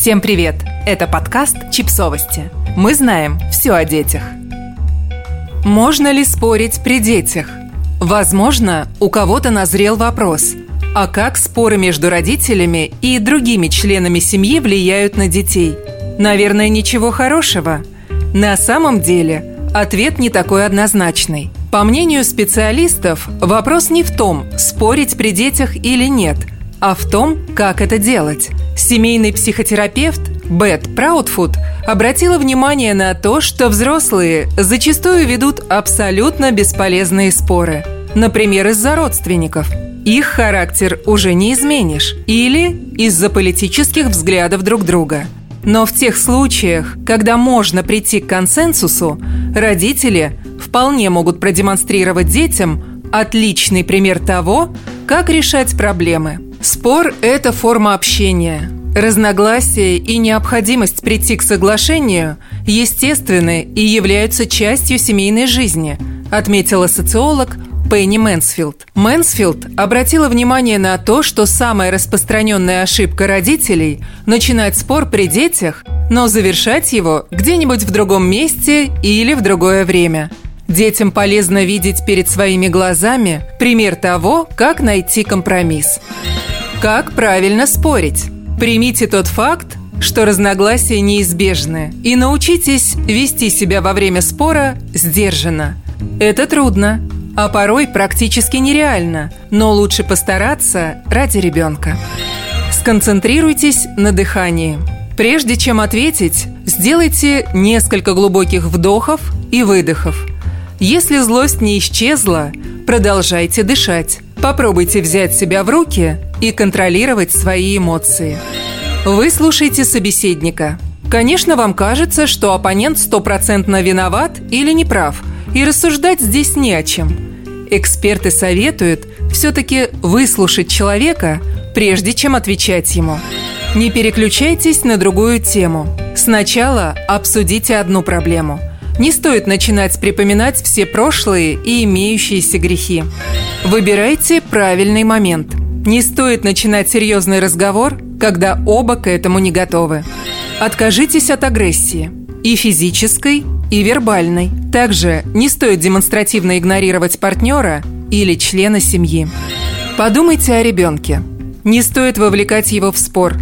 Всем привет! Это подкаст «Чипсовости». Мы знаем все о детях. Можно ли спорить при детях? Возможно, у кого-то назрел вопрос – а как споры между родителями и другими членами семьи влияют на детей? Наверное, ничего хорошего. На самом деле, ответ не такой однозначный. По мнению специалистов, вопрос не в том, спорить при детях или нет, а в том, как это делать. Семейный психотерапевт Бет Праудфуд обратила внимание на то, что взрослые зачастую ведут абсолютно бесполезные споры. Например, из-за родственников – их характер уже не изменишь или из-за политических взглядов друг друга. Но в тех случаях, когда можно прийти к консенсусу, родители вполне могут продемонстрировать детям отличный пример того, как решать проблемы. Спор – это форма общения. Разногласия и необходимость прийти к соглашению естественны и являются частью семейной жизни, отметила социолог Пенни Мэнсфилд. Мэнсфилд обратила внимание на то, что самая распространенная ошибка родителей – начинать спор при детях, но завершать его где-нибудь в другом месте или в другое время. Детям полезно видеть перед своими глазами пример того, как найти компромисс. Как правильно спорить? Примите тот факт, что разногласия неизбежны, и научитесь вести себя во время спора сдержанно. Это трудно, а порой практически нереально, но лучше постараться ради ребенка. Сконцентрируйтесь на дыхании. Прежде чем ответить, сделайте несколько глубоких вдохов и выдохов. Если злость не исчезла, продолжайте дышать. Попробуйте взять себя в руки и контролировать свои эмоции. Выслушайте собеседника. Конечно, вам кажется, что оппонент стопроцентно виноват или неправ – и рассуждать здесь не о чем. Эксперты советуют все-таки выслушать человека, прежде чем отвечать ему. Не переключайтесь на другую тему. Сначала обсудите одну проблему. Не стоит начинать припоминать все прошлые и имеющиеся грехи. Выбирайте правильный момент. Не стоит начинать серьезный разговор, когда оба к этому не готовы. Откажитесь от агрессии и физической, и вербальной. Также не стоит демонстративно игнорировать партнера или члена семьи. Подумайте о ребенке. Не стоит вовлекать его в спор.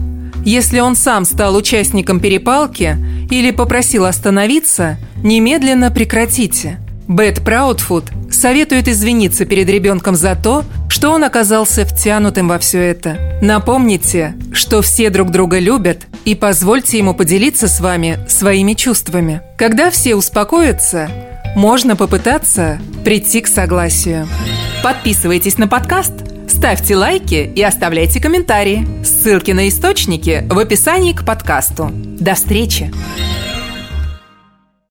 Если он сам стал участником перепалки или попросил остановиться, немедленно прекратите. Бет Праудфуд советует извиниться перед ребенком за то, что он оказался втянутым во все это. Напомните, что все друг друга любят и позвольте ему поделиться с вами своими чувствами. Когда все успокоятся, можно попытаться прийти к согласию. Подписывайтесь на подкаст, ставьте лайки и оставляйте комментарии. Ссылки на источники в описании к подкасту. До встречи!